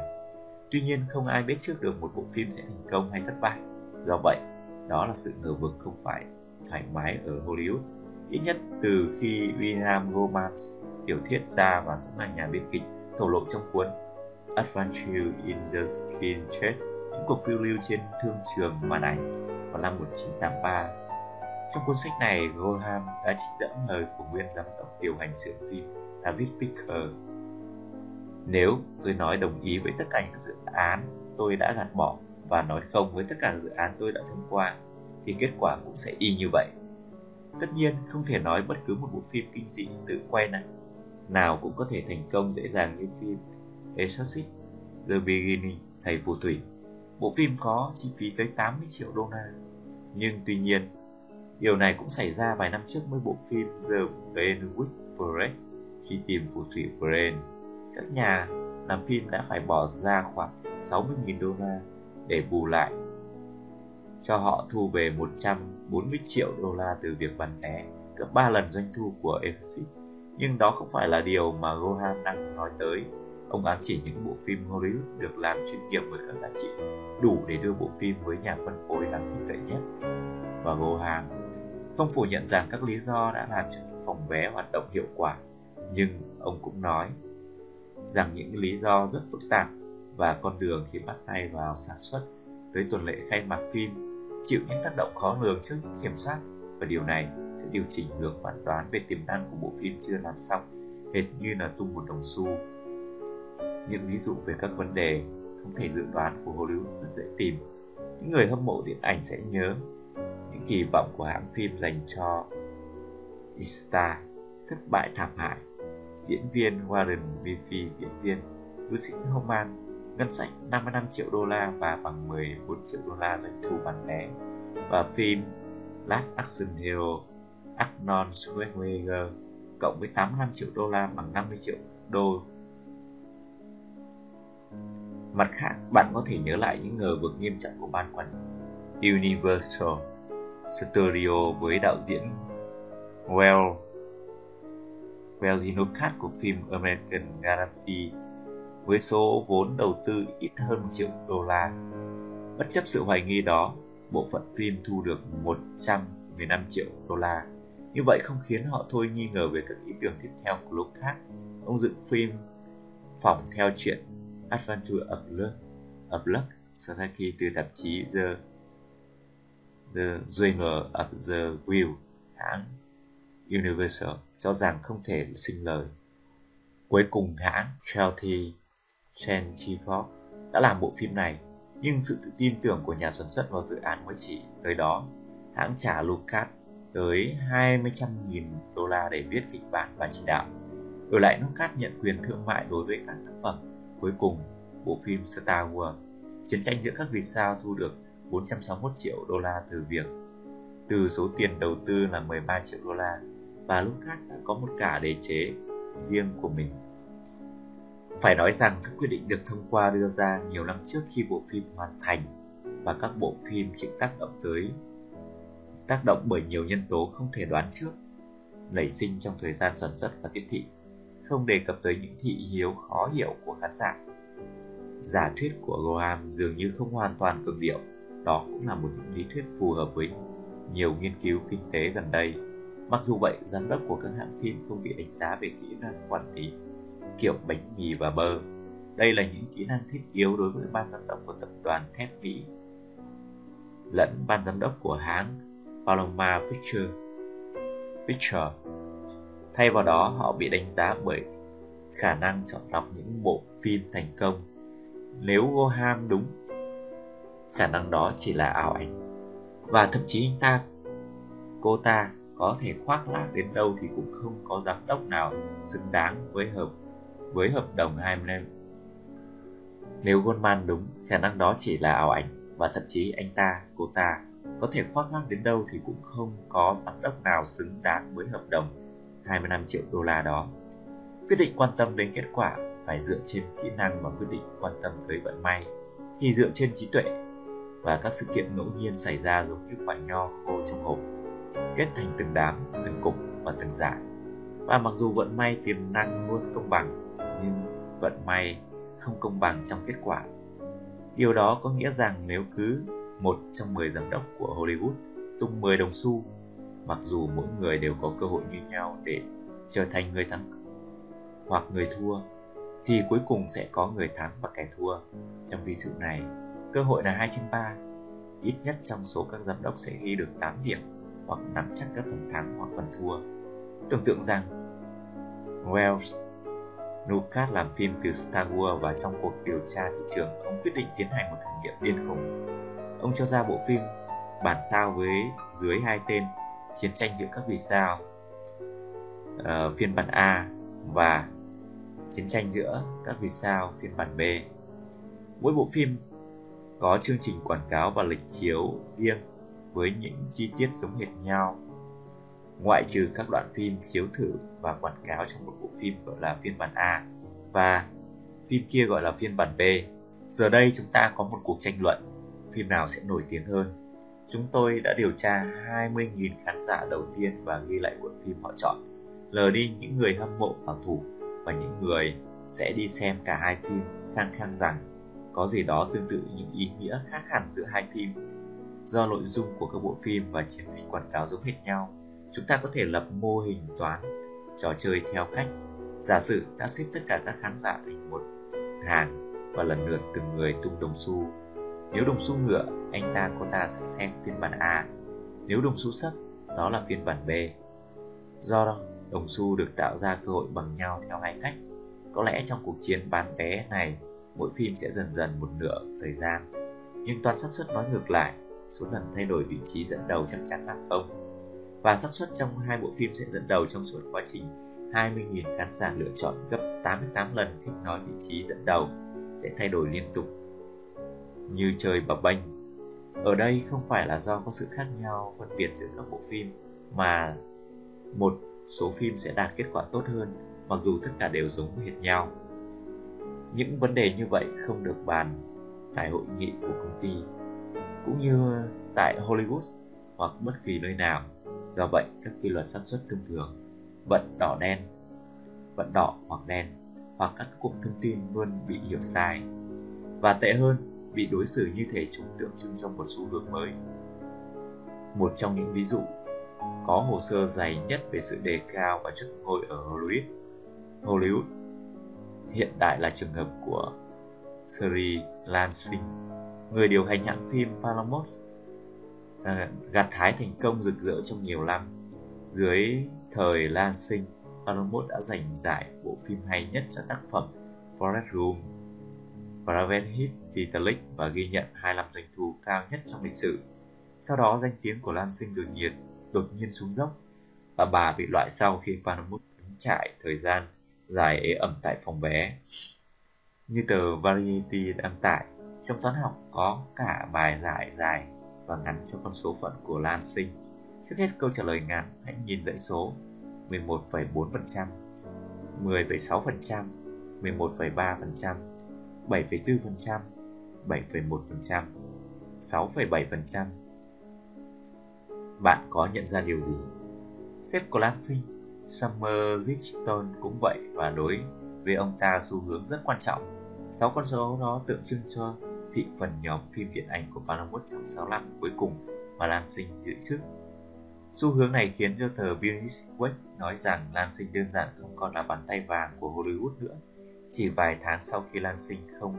Tuy nhiên không ai biết trước được một bộ phim sẽ thành công hay thất bại. Do vậy, đó là sự ngờ vực không phải thoải mái ở Hollywood. Ít nhất từ khi William Gomans tiểu thuyết ra và cũng là nhà biên kịch thổ lộ trong cuốn Adventure in the Skin Trade, những cuộc phiêu lưu trên thương trường màn ảnh vào năm 1983. Trong cuốn sách này, Goham đã trích dẫn lời của nguyên giám đốc điều hành xưởng phim David Picker nếu tôi nói đồng ý với tất cả những dự án tôi đã gạt bỏ và nói không với tất cả dự án tôi đã thông qua thì kết quả cũng sẽ y như vậy. Tất nhiên không thể nói bất cứ một bộ phim kinh dị tự quay này nào cũng có thể thành công dễ dàng như phim Exorcist The Beginning Thầy Phù Thủy. Bộ phim có chi phí tới 80 triệu đô la. Nhưng tuy nhiên, điều này cũng xảy ra vài năm trước với bộ phim The Blairwitch Project khi tìm phù thủy Brain các nhà làm phim đã phải bỏ ra khoảng 60.000 đô la để bù lại cho họ thu về 40 triệu đô la từ việc bán vé, gấp 3 lần doanh thu của Exit. Nhưng đó không phải là điều mà Gohan đang nói tới. Ông ám chỉ những bộ phim Hollywood được làm chuyên nghiệp với các giá trị đủ để đưa bộ phim với nhà phân phối đáng tin cậy nhất. Và Gohan không phủ nhận rằng các lý do đã làm cho những phòng vé hoạt động hiệu quả, nhưng ông cũng nói rằng những lý do rất phức tạp và con đường khi bắt tay vào sản xuất tới tuần lễ khai mạc phim chịu những tác động khó lường trước những kiểm soát và điều này sẽ điều chỉnh hướng phán đoán về tiềm năng của bộ phim chưa làm xong hệt như là tung một đồng xu những ví dụ về các vấn đề không thể dự đoán của Hollywood rất dễ tìm những người hâm mộ điện ảnh sẽ nhớ những kỳ vọng của hãng phim dành cho Ista thất bại thảm hại. Diễn viên Warren Beatty, diễn viên Lucy Hoffman ngân sách 55 triệu đô la và bằng 14 triệu đô la doanh thu bán vé. Và phim Last Action Hero Arnold Schwarzenegger cộng với 85 triệu đô la bằng 50 triệu đô. Mặt khác, bạn có thể nhớ lại những ngờ vực nghiêm trọng của ban quản Universal Studio với đạo diễn Well Well của phim American Graffiti với số vốn đầu tư ít hơn 1 triệu đô la. Bất chấp sự hoài nghi đó, bộ phận phim thu được 115 triệu đô la. Như vậy không khiến họ thôi nghi ngờ về các ý tưởng tiếp theo của Lucas. Ông dựng phim phòng theo chuyện Adventure of Luck, of Luck khi từ tạp chí The The Journal of the Wheel, hãng Universal cho rằng không thể sinh lời. Cuối cùng hãng Chelsea Chenchiford đã làm bộ phim này, nhưng sự tự tin tưởng của nhà sản xuất vào dự án mới chỉ tới đó. Hãng trả Lucas tới 200.000 đô la để viết kịch bản và chỉ đạo. Đổi lại Lucas nhận quyền thương mại đối với các tác phẩm. Cuối cùng, bộ phim Star Wars, chiến tranh giữa các vì sao thu được 461 triệu đô la từ việc từ số tiền đầu tư là 13 triệu đô la và Lucas đã có một cả đế chế riêng của mình. Phải nói rằng các quyết định được thông qua đưa ra nhiều năm trước khi bộ phim hoàn thành và các bộ phim chịu tác động tới, tác động bởi nhiều nhân tố không thể đoán trước, nảy sinh trong thời gian sản xuất và tiếp thị, không đề cập tới những thị hiếu khó hiểu của khán giả. Giả thuyết của Graham dường như không hoàn toàn cường điệu, đó cũng là một lý thuyết phù hợp với nhiều nghiên cứu kinh tế gần đây. Mặc dù vậy, giám đốc của các hãng phim không bị đánh giá về kỹ năng quản lý kiểu bánh mì và bơ đây là những kỹ năng thiết yếu đối với ban giám đốc của tập đoàn thép Mỹ lẫn ban giám đốc của hãng Paloma Picture. Picture. Thay vào đó, họ bị đánh giá bởi khả năng chọn lọc những bộ phim thành công. Nếu Goham đúng, khả năng đó chỉ là ảo ảnh. Và thậm chí anh ta, cô ta có thể khoác lác đến đâu thì cũng không có giám đốc nào xứng đáng với hợp với hợp đồng hai năm. Nếu Goldman đúng, khả năng đó chỉ là ảo ảnh và thậm chí anh ta, cô ta có thể khoác lác đến đâu thì cũng không có giám đốc nào xứng đáng với hợp đồng 25 triệu đô la đó. Quyết định quan tâm đến kết quả phải dựa trên kỹ năng và quyết định quan tâm tới vận may thì dựa trên trí tuệ và các sự kiện ngẫu nhiên xảy ra giống như quả nho khô trong hộp kết thành từng đám, từng cục và từng giải. Và mặc dù vận may tiềm năng luôn công bằng, nhưng vận may không công bằng trong kết quả. Điều đó có nghĩa rằng nếu cứ một trong 10 giám đốc của Hollywood tung 10 đồng xu, mặc dù mỗi người đều có cơ hội như nhau để trở thành người thắng hoặc người thua, thì cuối cùng sẽ có người thắng và kẻ thua. Trong ví dụ này, cơ hội là 2 trên 3. Ít nhất trong số các giám đốc sẽ ghi được 8 điểm hoặc nắm chắc các phần thắng hoặc phần thua. Tưởng tượng rằng Wells Lucas làm phim từ Star Wars và trong cuộc điều tra thị trường, ông quyết định tiến hành một thử nghiệm điên khùng. Ông cho ra bộ phim bản sao với dưới hai tên Chiến tranh giữa các vì sao uh, phiên bản A và Chiến tranh giữa các vì sao phiên bản B. Mỗi bộ phim có chương trình quảng cáo và lịch chiếu riêng với những chi tiết giống hệt nhau ngoại trừ các đoạn phim chiếu thử và quảng cáo trong một bộ phim gọi là phiên bản A và phim kia gọi là phiên bản B. Giờ đây chúng ta có một cuộc tranh luận phim nào sẽ nổi tiếng hơn. Chúng tôi đã điều tra 20.000 khán giả đầu tiên và ghi lại bộ phim họ chọn, lờ đi những người hâm mộ bảo thủ và những người sẽ đi xem cả hai phim khăng khăng rằng có gì đó tương tự những ý nghĩa khác hẳn giữa hai phim do nội dung của các bộ phim và chiến dịch quảng cáo giống hệt nhau chúng ta có thể lập mô hình toán trò chơi theo cách. Giả sử đã xếp tất cả các khán giả thành một hàng và lần lượt từng người tung đồng xu. Nếu đồng xu ngựa anh ta cô ta sẽ xem phiên bản A. Nếu đồng xu sấp đó là phiên bản B. Do đó đồng xu được tạo ra cơ hội bằng nhau theo hai cách. Có lẽ trong cuộc chiến bán vé này mỗi phim sẽ dần dần một nửa thời gian. Nhưng toàn xác suất nói ngược lại, số lần thay đổi vị trí dẫn đầu chắc chắn là không. Và xác suất trong hai bộ phim sẽ dẫn đầu trong suốt quá trình 20.000 khán giả lựa chọn gấp 88 lần thích nói vị trí dẫn đầu sẽ thay đổi liên tục, như trời bập bênh. Ở đây không phải là do có sự khác nhau phân biệt giữa các bộ phim, mà một số phim sẽ đạt kết quả tốt hơn, mặc dù tất cả đều giống hệt nhau. Những vấn đề như vậy không được bàn tại hội nghị của công ty, cũng như tại Hollywood hoặc bất kỳ nơi nào. Do vậy, các quy luật sản xuất thông thường, vận đỏ đen, vận đỏ hoặc đen hoặc các cụm thông tin luôn bị hiểu sai. Và tệ hơn, bị đối xử như thể chúng tượng trưng cho một xu hướng mới. Một trong những ví dụ có hồ sơ dày nhất về sự đề cao và chức ngôi ở Hollywood. Hollywood hiện đại là trường hợp của Sri Lansing, người điều hành hãng phim Paramount, à, gặt hái thành công rực rỡ trong nhiều năm. Dưới thời Lan Sinh, Paramount đã giành giải bộ phim hay nhất cho tác phẩm Forest Room, Private Hit Titanic và ghi nhận 25 doanh thu cao nhất trong lịch sử. Sau đó danh tiếng của Lan Sinh đột nhiên đột nhiên xuống dốc và bà bị loại sau khi Paramount đứng trại thời gian dài ế ẩm tại phòng bé. Như tờ Variety đăng tải, trong toán học có cả bài giải dài và ngắn cho con số phận của Lan Sinh. Trước hết câu trả lời ngắn, hãy nhìn dãy số 11,4%, 10,6%, 11,3%, 7,4%, 7,1%, 6,7%. Bạn có nhận ra điều gì? Sếp của Lan Sinh, Summer Richton cũng vậy và đối với ông ta xu hướng rất quan trọng Sáu con số đó tượng trưng cho thị phần nhóm phim điện ảnh của Paramount trong 65 cuối cùng mà Lan Sinh giữ chức. Xu hướng này khiến cho tờ Business Week nói rằng Lan Sinh đơn giản không còn là bàn tay vàng của Hollywood nữa. Chỉ vài tháng sau khi Lan Sinh không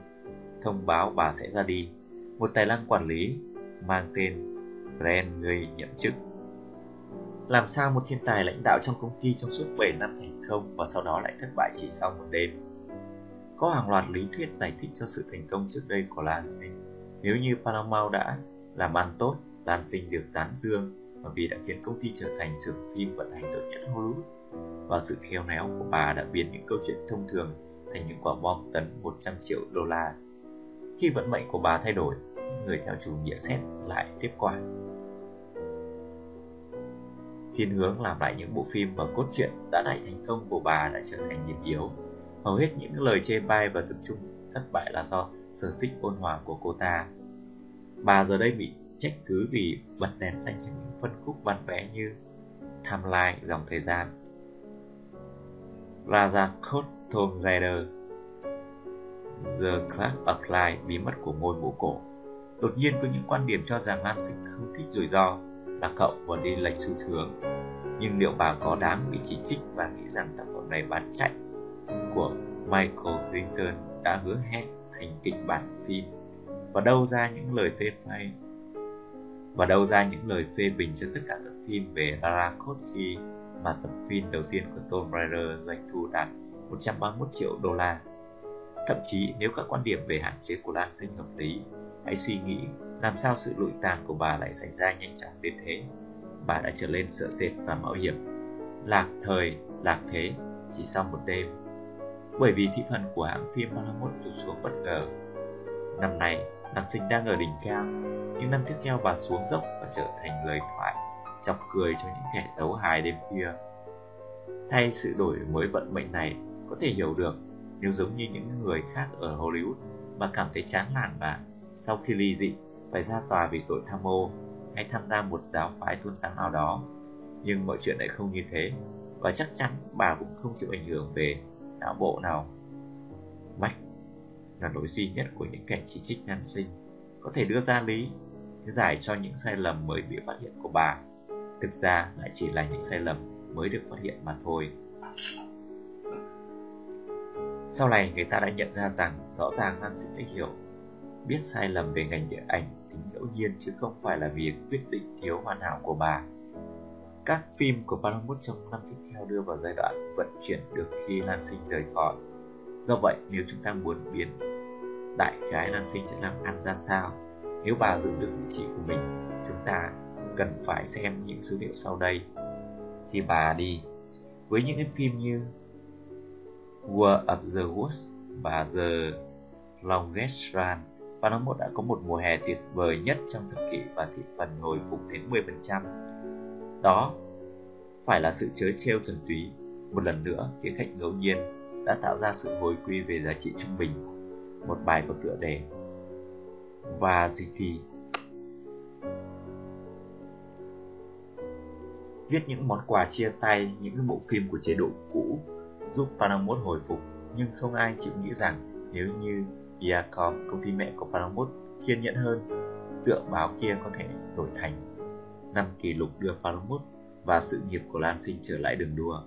thông báo bà sẽ ra đi, một tài năng quản lý mang tên Glenn người nhậm chức. Làm sao một thiên tài lãnh đạo trong công ty trong suốt 7 năm thành công và sau đó lại thất bại chỉ sau một đêm? Có hàng loạt lý thuyết giải thích cho sự thành công trước đây của Lan Sinh. Nếu như Paramount đã làm ăn tốt, Lan Sinh được tán dương và vì đã khiến công ty trở thành xưởng phim vận hành tốt nhất Hollywood. Và sự khéo léo của bà đã biến những câu chuyện thông thường thành những quả bom tấn 100 triệu đô la. Khi vận mệnh của bà thay đổi, những người theo chủ nghĩa xét lại tiếp quản. Thiên hướng làm lại những bộ phim và cốt truyện đã đại thành công của bà đã trở thành điểm yếu Hầu hết những lời chê bai và tập trung thất bại là do sở thích ôn hòa của cô ta. Bà giờ đây bị trách cứ vì bật đèn xanh trong những phân khúc văn vẽ như "tham lai dòng thời gian, Raja Code Tom Raider, The Clash of Life bí mật của ngôi mộ cổ. Đột nhiên có những quan điểm cho rằng Lan Sinh không thích rủi ro, là cậu còn đi lệch xu hướng. Nhưng liệu bà có đáng bị chỉ trích và nghĩ rằng tác phẩm này bán chạy của Michael Winton đã hứa hẹn thành kịch bản phim và đâu ra những lời phê phai và đâu ra những lời phê bình cho tất cả tập phim về Lara Croft khi mà tập phim đầu tiên của Tomb Raider doanh thu đạt 131 triệu đô la. Thậm chí nếu các quan điểm về hạn chế của Lan Sinh hợp lý, hãy suy nghĩ làm sao sự lụi tàn của bà lại xảy ra nhanh chóng đến thế. Bà đã trở lên sợ sệt và mạo hiểm, lạc thời, lạc thế chỉ sau một đêm bởi vì thị phần của hãng phim Paramount tụt xuống bất ngờ. Năm nay, nam sinh đang ở đỉnh cao, nhưng năm tiếp theo bà xuống dốc và trở thành lời thoại, chọc cười cho những kẻ tấu hài đêm khuya. Thay sự đổi mới vận mệnh này có thể hiểu được nếu giống như những người khác ở Hollywood mà cảm thấy chán nản và sau khi ly dị phải ra tòa vì tội tham ô hay tham gia một giáo phái tôn giáo nào đó. Nhưng mọi chuyện lại không như thế và chắc chắn bà cũng không chịu ảnh hưởng về não bộ nào. Mách là lối duy nhất của những kẻ chỉ trích nan sinh, có thể đưa ra lý, giải cho những sai lầm mới bị phát hiện của bà. Thực ra lại chỉ là những sai lầm mới được phát hiện mà thôi. Sau này người ta đã nhận ra rằng rõ ràng Nan Sinh đã hiểu, biết sai lầm về ngành điện ảnh tính ngẫu nhiên chứ không phải là vì quyết định thiếu hoàn hảo của bà. Các phim của Paramount trong năm tiếp theo đưa vào giai đoạn vận chuyển được khi Lan Sinh rời khỏi. Do vậy, nếu chúng ta muốn biến đại khái Lan Sinh sẽ làm ăn ra sao, Nếu bà giữ được vị trí của mình, chúng ta cần phải xem những số liệu sau đây. Khi bà đi, với những cái phim như War of the Woods và The Longest Run, Paramount đã có một mùa hè tuyệt vời nhất trong thập kỷ và thị phần hồi phục đến 10%. Đó phải là sự chớ trêu thuần túy. Một lần nữa, khía cạnh ngẫu nhiên đã tạo ra sự hồi quy về giá trị trung bình. Một bài có tựa đề và GT viết những món quà chia tay những cái bộ phim của chế độ cũ giúp Paramount hồi phục nhưng không ai chịu nghĩ rằng nếu như Viacom, công ty mẹ của Paramount, kiên nhẫn hơn, tượng báo kia có thể đổi thành năm kỷ lục đưa Paramount và sự nghiệp của Lan Sinh trở lại đường đua.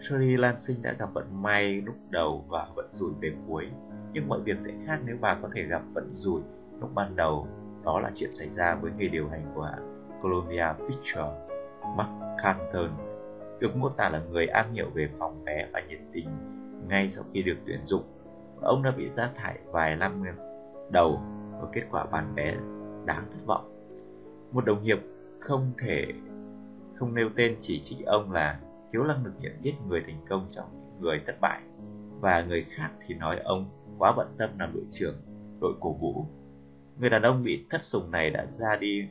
Shirley Lan Sinh đã gặp vận may lúc đầu và vận rủi về cuối, nhưng mọi việc sẽ khác nếu bà có thể gặp vận rủi lúc ban đầu. Đó là chuyện xảy ra với người điều hành của Columbia Pictures, Mark Canton, được mô tả là người am hiểu về phòng vé và nhiệt tình ngay sau khi được tuyển dụng. Ông đã bị sa thải vài năm đầu và kết quả bán vé đáng thất vọng. Một đồng nghiệp không thể không nêu tên chỉ trích ông là thiếu năng lực nhận biết người thành công trong những người thất bại và người khác thì nói ông quá bận tâm làm đội trưởng đội cổ vũ. Người đàn ông bị thất sủng này đã ra đi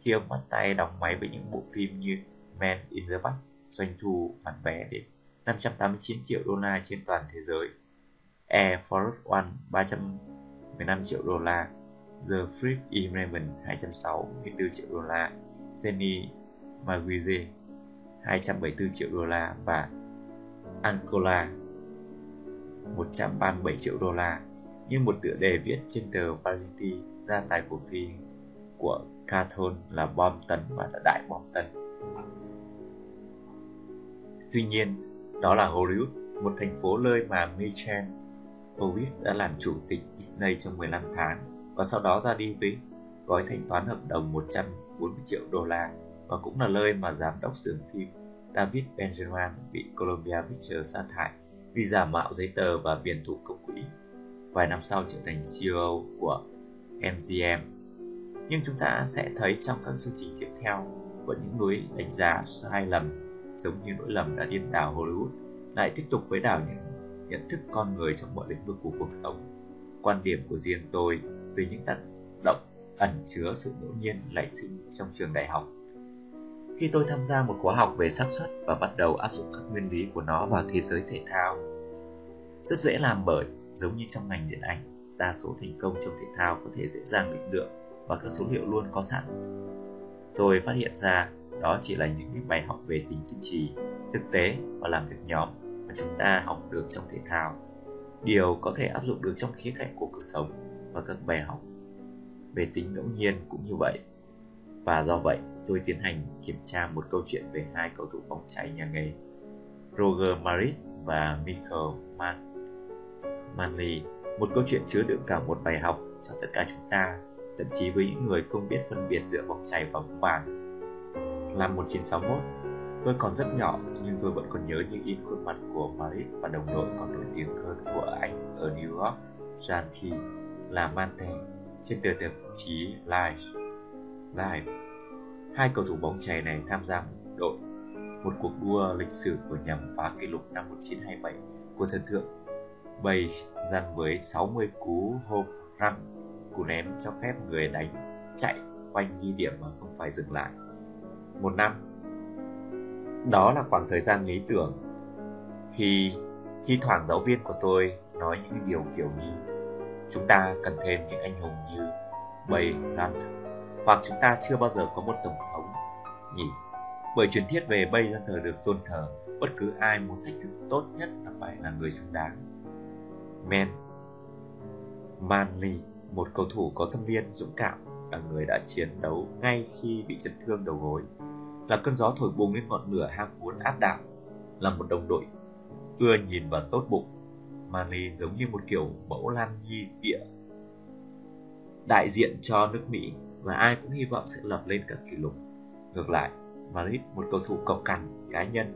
khi ông bắt tay đóng máy với những bộ phim như Man in the Back, doanh thu bán vé đến 589 triệu đô la trên toàn thế giới. Air Force One 315 triệu đô la, The Flip Eleven 264 triệu đô la, Jenny Maguire 274 triệu đô la và Angola 137 triệu đô la như một tựa đề viết trên tờ Variety gia tài của phi của Carthon là bom tấn và là đại bom tấn. Tuy nhiên, đó là Hollywood, một thành phố nơi mà Michel Ovis đã làm chủ tịch Disney trong 15 tháng và sau đó ra đi với gói thanh toán hợp đồng 140 triệu đô la và cũng là nơi mà giám đốc xưởng phim David Benjamin bị Columbia Pictures sa thải vì giả mạo giấy tờ và biển thủ công quỹ. Vài năm sau trở thành CEO của MGM. Nhưng chúng ta sẽ thấy trong các chương trình tiếp theo, vẫn những núi đánh giá sai lầm giống như lỗi lầm đã điên đảo Hollywood lại tiếp tục với đảo những nhận thức con người trong mọi lĩnh vực của cuộc sống. Quan điểm của riêng tôi về những tác động ẩn chứa sự ngẫu nhiên nảy sinh trong trường đại học khi tôi tham gia một khóa học về xác suất và bắt đầu áp dụng các nguyên lý của nó vào thế giới thể thao. Rất dễ làm bởi, giống như trong ngành điện ảnh, đa số thành công trong thể thao có thể dễ dàng định lượng và các số liệu luôn có sẵn. Tôi phát hiện ra đó chỉ là những bài học về tính kiên trì, thực tế và làm việc nhóm mà chúng ta học được trong thể thao. Điều có thể áp dụng được trong khía cạnh của cuộc sống và các bài học về tính ngẫu nhiên cũng như vậy. Và do vậy, tôi tiến hành kiểm tra một câu chuyện về hai cầu thủ bóng chày nhà nghề, Roger Maris và Michael Man Manley một câu chuyện chứa đựng cả một bài học cho tất cả chúng ta, thậm chí với những người không biết phân biệt giữa bóng chày và bóng bàn. Năm 1961 tôi còn rất nhỏ, nhưng tôi vẫn còn nhớ như in khuôn mặt của Maris và đồng đội còn nổi tiếng hơn của anh ở New York John Key là Mante trên tờ tạp chí Life. Life hai cầu thủ bóng chày này tham gia một đội, một cuộc đua lịch sử của nhằm phá kỷ lục năm 1927 của thần tượng Bays dàn với 60 cú home run cú ném cho phép người đánh chạy quanh ghi điểm mà không phải dừng lại. Một năm, đó là khoảng thời gian lý tưởng. Khi khi thoảng giáo viên của tôi nói những điều kiểu như, chúng ta cần thêm những anh hùng như Bay Run hoặc chúng ta chưa bao giờ có một tổng thống. Nhỉ? Bởi truyền thuyết về bây ra thờ được tôn thờ, bất cứ ai muốn thách thức tốt nhất là phải là người xứng đáng. Men. Manly, một cầu thủ có thâm niên dũng cảm, là người đã chiến đấu ngay khi bị chấn thương đầu gối. Là cơn gió thổi bùng lên ngọn lửa ham muốn áp đảo, là một đồng đội ưa nhìn và tốt bụng. Manly giống như một kiểu mẫu lan nhi địa đại diện cho nước Mỹ và ai cũng hy vọng sẽ lập lên các kỷ lục. Ngược lại, Madrid một cầu thủ cộc cằn, cá nhân,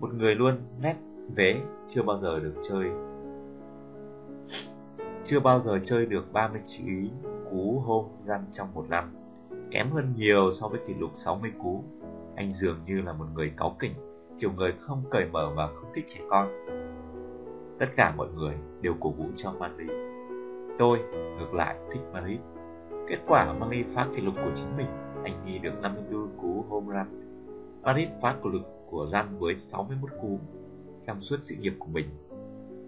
một người luôn nét vế chưa bao giờ được chơi chưa bao giờ chơi được 39 cú hôm răn trong một năm, kém hơn nhiều so với kỷ lục 60 cú. Anh dường như là một người cáu kỉnh, kiểu người không cởi mở và không thích trẻ con. Tất cả mọi người đều cổ vũ cho Madrid Tôi, ngược lại, thích Madrid Kết quả Manly phá kỷ lục của chính mình, anh ghi được 54 cú home run. Paris phá kỷ lục của Run với 61 cú trong suốt sự nghiệp của mình.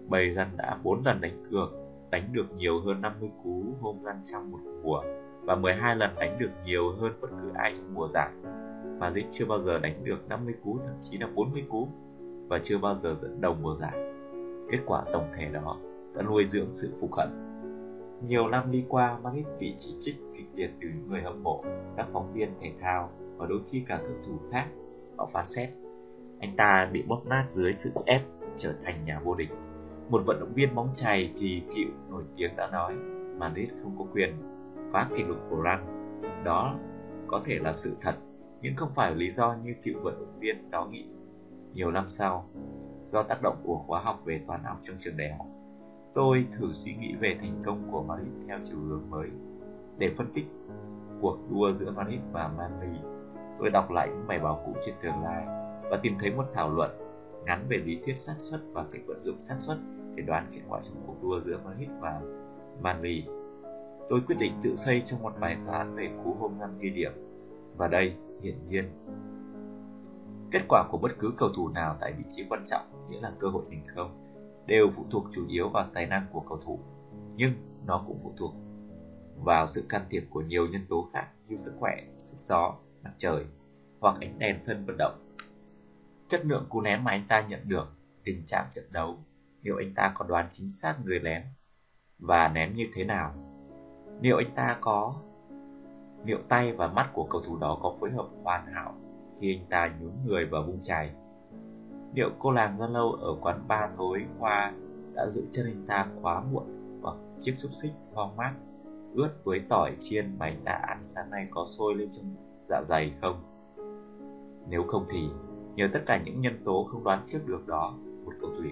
Bầy Run đã 4 lần đánh cược, đánh được nhiều hơn 50 cú home run trong một mùa và 12 lần đánh được nhiều hơn bất cứ ai trong mùa giải. Madrid chưa bao giờ đánh được 50 cú, thậm chí là 40 cú và chưa bao giờ dẫn đầu mùa giải. Kết quả tổng thể đó đã nuôi dưỡng sự phục hận. Nhiều năm đi qua, Madrid bị chỉ trích kịch liệt từ những người hâm mộ, các phóng viên thể thao và đôi khi cả cầu thủ khác. Họ phán xét anh ta bị bóp nát dưới sự ép trở thành nhà vô địch. Một vận động viên bóng chày kỳ cựu nổi tiếng đã nói Madrid không có quyền phá kỷ lục của Ran. Đó có thể là sự thật, nhưng không phải lý do như cựu vận động viên đó nghĩ. Nhiều năm sau, do tác động của khóa học về toán học trong trường đại học, tôi thử suy nghĩ về thành công của Madrid theo chiều hướng mới. Để phân tích cuộc đua giữa Madrid và Manly, tôi đọc lại những bài báo cũ trên tương lai và tìm thấy một thảo luận ngắn về lý thuyết xác suất và cách vận dụng xác suất để đoán kết quả trong cuộc đua giữa Madrid và Manly. Tôi quyết định tự xây cho một bài toán về cú home run ghi điểm. Và đây, hiển nhiên, kết quả của bất cứ cầu thủ nào tại vị trí quan trọng, nghĩa là cơ hội thành công, đều phụ thuộc chủ yếu vào tài năng của cầu thủ. Nhưng nó cũng phụ thuộc vào sự can thiệp của nhiều nhân tố khác như sức khỏe, sức gió, mặt trời hoặc ánh đèn sân vận động chất lượng cú ném mà anh ta nhận được, tình trạng trận đấu, liệu anh ta có đoán chính xác người ném và ném như thế nào. Liệu anh ta có liệu tay và mắt của cầu thủ đó có phối hợp hoàn hảo khi anh ta nhún người và vung chày. Liệu cô làng ra Lâu ở quán bar tối qua đã giữ chân anh ta quá muộn bằng chiếc xúc xích phong mát ướt với tỏi chiên mà anh ta ăn sáng nay có sôi lên trong dạ dày không? Nếu không thì Nhờ tất cả những nhân tố không đoán trước được đó, một cầu thủ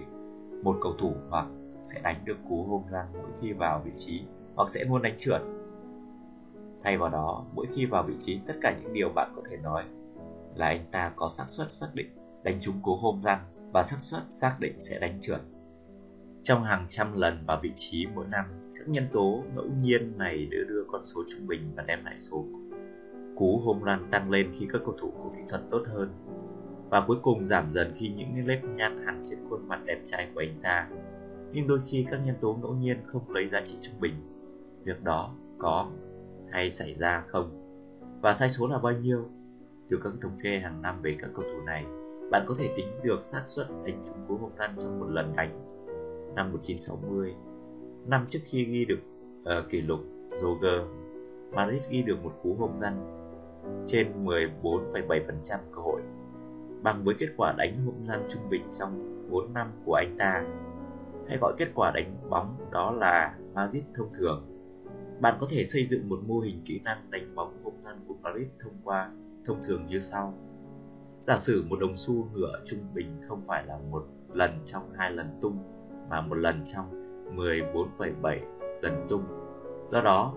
một cầu thủ hoặc sẽ đánh được cú hôm răng mỗi khi vào vị trí hoặc sẽ luôn đánh trượt. Thay vào đó, mỗi khi vào vị trí, tất cả những điều bạn có thể nói là anh ta có xác suất xác định đánh trúng cú hôm răng và xác suất xác định sẽ đánh trượt. Trong hàng trăm lần vào vị trí mỗi năm, các nhân tố ngẫu nhiên này đưa đưa con số trung bình và đem lại số cú home run tăng lên khi các cầu thủ có kỹ thuật tốt hơn và cuối cùng giảm dần khi những nếp nhăn hẳn trên khuôn mặt đẹp trai của anh ta. Nhưng đôi khi các nhân tố ngẫu nhiên không lấy giá trị trung bình. Việc đó có hay xảy ra không? Và sai số là bao nhiêu? Từ các thống kê hàng năm về các cầu thủ này, bạn có thể tính được xác suất đánh trúng cú home run trong một lần đánh. Năm 1960, năm trước khi ghi được uh, kỷ lục Roger, Madrid ghi được một cú home run trên 14,7% cơ hội bằng với kết quả đánh home run trung bình trong 4 năm của anh ta. Hay gọi kết quả đánh bóng đó là Madrid thông thường. Bạn có thể xây dựng một mô hình kỹ năng đánh bóng home run của Madrid thông qua thông thường như sau. Giả sử một đồng xu ngựa trung bình không phải là một lần trong hai lần tung mà một lần trong 14,7 lần tung. Do đó,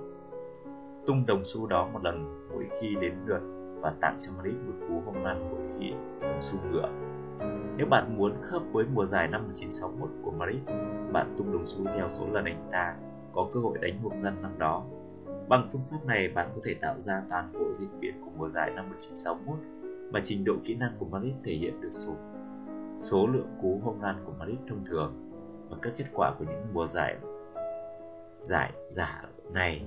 tung đồng xu đó một lần mỗi khi đến lượt và tặng cho Madrid một cú home run mỗi khi đồng xu ngựa. Nếu bạn muốn khớp với mùa giải năm 1961 của Madrid, bạn tung đồng xu theo số lần anh ta có cơ hội đánh home run năm đó. Bằng phương pháp này, bạn có thể tạo ra toàn bộ diễn biến của mùa giải năm 1961 mà trình độ kỹ năng của Madrid thể hiện được số số lượng cú home run của Madrid thông thường và các kết quả của những mùa giải giải giả này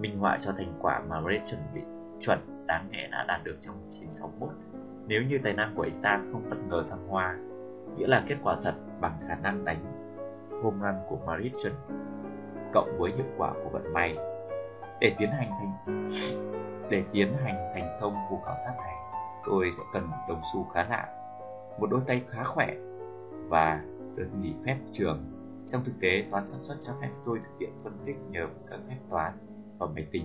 minh họa cho thành quả mà Madrid chuẩn bị chuẩn đáng lẽ đã đạt được trong 1961 nếu như tài năng của anh ta không bất ngờ thăng hoa, nghĩa là kết quả thật bằng khả năng đánh home run của Madrid chuẩn cộng với hiệu quả của vận may. Để tiến hành thành để tiến hành thành công cuộc khảo sát này, tôi sẽ cần đồng xu khá lạ, một đôi tay khá khỏe và được nghỉ phép trường. Trong thực tế, toán sản xuất cho phép tôi thực hiện phân tích nhờ các phép toán và máy tính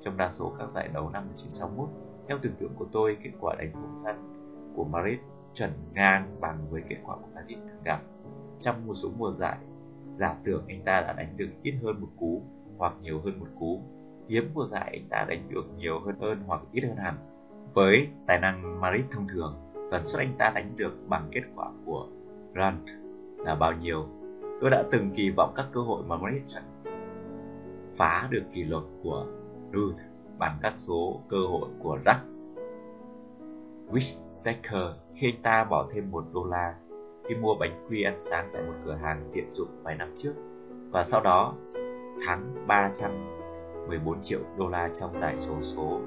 trong đa số các giải đấu năm 1961, theo tưởng tượng của tôi, kết quả đánh home run của Madrid chuẩn ngang bằng với kết quả của Madrid thường gặp. Trong một số mùa giải, giả tưởng anh ta đã đánh được ít hơn một cú hoặc nhiều hơn một cú. hiếm của giải anh ta đánh được nhiều hơn hơn hoặc ít hơn hẳn. Với tài năng Marit thông thường, tần suất anh ta đánh được bằng kết quả của Grant là bao nhiêu. Tôi đã từng kỳ vọng các cơ hội mà Marit phá được kỷ lục của Ruth bằng các số cơ hội của Jack Whittaker khi anh ta bỏ thêm một đô la khi mua bánh quy ăn sáng tại một cửa hàng tiện dụng vài năm trước và sau đó thắng 14 triệu đô la trong giải số số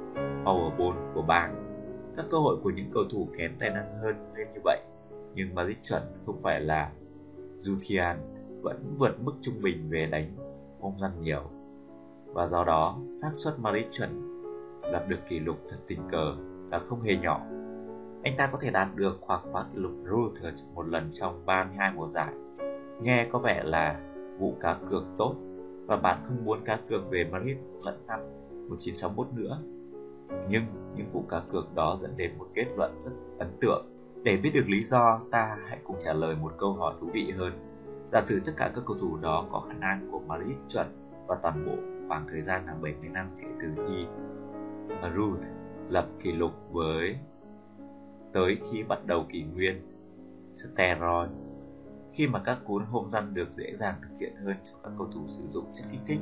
Powerball của bang. Các cơ hội của những cầu thủ kém tài năng hơn lên như vậy, nhưng Madrid chuẩn không phải là Juthian vẫn vượt mức trung bình về đánh không gian nhiều và do đó xác suất Madrid chuẩn lập được kỷ lục thật tình cờ là không hề nhỏ. Anh ta có thể đạt được hoặc phá kỷ lục Ruther một lần trong 32 mùa giải. Nghe có vẻ là vụ cá cược tốt và bạn không muốn cá cược về Madrid lẫn năm 1961 nữa. Nhưng những vụ cá cược đó dẫn đến một kết luận rất ấn tượng. Để biết được lý do, ta hãy cùng trả lời một câu hỏi thú vị hơn. Giả sử tất cả các cầu thủ đó có khả năng của Madrid chuẩn và toàn bộ khoảng thời gian là 70 năm kể từ khi Ruth lập kỷ lục với tới khi bắt đầu kỷ nguyên steroid khi mà các cú home run được dễ dàng thực hiện hơn cho các cầu thủ sử dụng chất kích thích.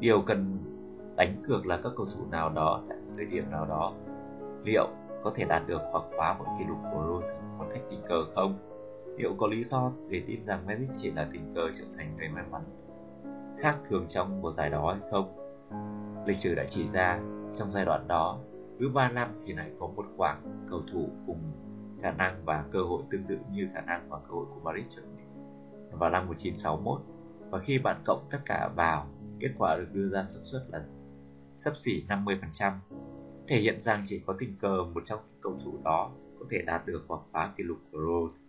Điều cần đánh cược là các cầu thủ nào đó tại một thời điểm nào đó liệu có thể đạt được hoặc phá một kỷ lục của Ruth một cách tình cờ không? Liệu có lý do để tin rằng Merritt chỉ là tình cờ trở thành người may mắn khác thường trong một giải đó hay không? Lịch sử đã chỉ ra trong giai đoạn đó, cứ 3 năm thì lại có một khoảng cầu thủ cùng khả năng và cơ hội tương tự như khả năng và cơ hội của Paris chuẩn bị vào năm 1961 và khi bạn cộng tất cả vào, kết quả được đưa ra xác suất là sấp xỉ 50% thể hiện rằng chỉ có tình cờ một trong những cầu thủ đó có thể đạt được hoặc phá kỷ lục của Rose.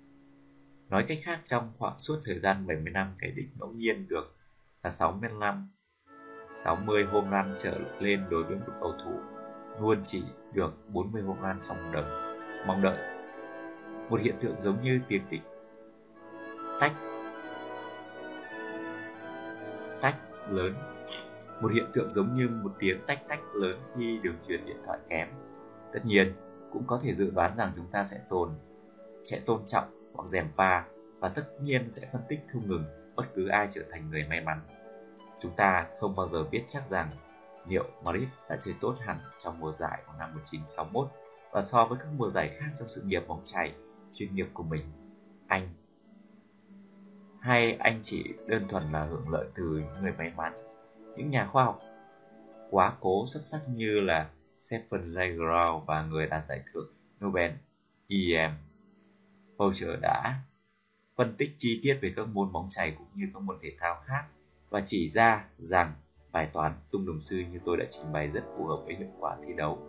Nói cách khác, trong khoảng suốt thời gian 70 năm cái đích ngẫu nhiên được là 65 60 home run trở lên đối với một cầu thủ luôn chỉ được 40 home run trong đời mong đợi. Một hiện tượng giống như tiếng tịch tách tách lớn một hiện tượng giống như một tiếng tách tách lớn khi đường truyền điện thoại kém. Tất nhiên, cũng có thể dự đoán rằng chúng ta sẽ tồn sẽ tôn trọng hoặc dèm pha và tất nhiên sẽ phân tích không ngừng bất cứ ai trở thành người may mắn. Chúng ta không bao giờ biết chắc rằng liệu Madrid đã chơi tốt hẳn trong mùa giải của năm 1961 và so với các mùa giải khác trong sự nghiệp bóng chày chuyên nghiệp của mình. Anh hay anh chỉ đơn thuần là hưởng lợi từ những người may mắn, những nhà khoa học quá cố xuất sắc như là Stephen Jay Gould và người đạt giải thưởng Nobel E.M. Đã phân tích chi tiết về các môn bóng chày cũng như các môn thể thao khác và chỉ ra rằng bài toán tung đồng sư như tôi đã trình bày rất phù hợp với hiệu quả thi đấu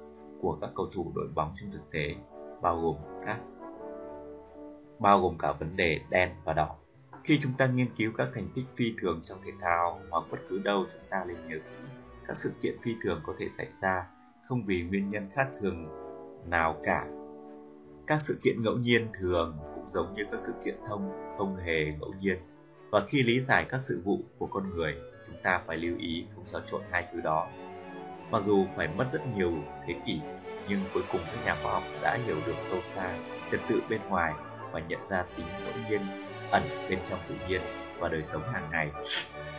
của các cầu thủ đội bóng trong thực tế, bao gồm các bao gồm cả vấn đề đen và đỏ. Khi chúng ta nghiên cứu các thành tích phi thường trong thể thao hoặc bất cứ đâu chúng ta nên nhớ kỹ, các sự kiện phi thường có thể xảy ra không vì nguyên nhân khác thường nào cả. Các sự kiện ngẫu nhiên thường cũng giống như các sự kiện thông, không hề ngẫu nhiên và khi lý giải các sự vụ của con người, chúng ta phải lưu ý không xáo trộn hai thứ đó mặc dù phải mất rất nhiều thế kỷ, nhưng cuối cùng các nhà khoa học đã hiểu được sâu xa trật tự bên ngoài và nhận ra tính ngẫu nhiên ẩn bên trong tự nhiên và đời sống hàng ngày.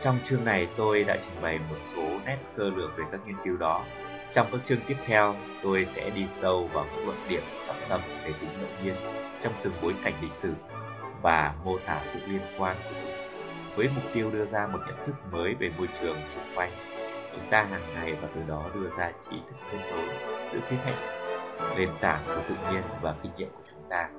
Trong chương này, tôi đã trình bày một số nét sơ lược về các nghiên cứu đó. Trong các chương tiếp theo, tôi sẽ đi sâu vào các luận điểm trọng tâm về tính ngẫu nhiên trong từng bối cảnh lịch sử và mô tả sự liên quan của với mục tiêu đưa ra một nhận thức mới về môi trường xung quanh, chúng ta hàng ngày và từ đó đưa ra trí thức kết nối giữa khía cạnh nền tảng của tự nhiên và kinh nghiệm của chúng ta.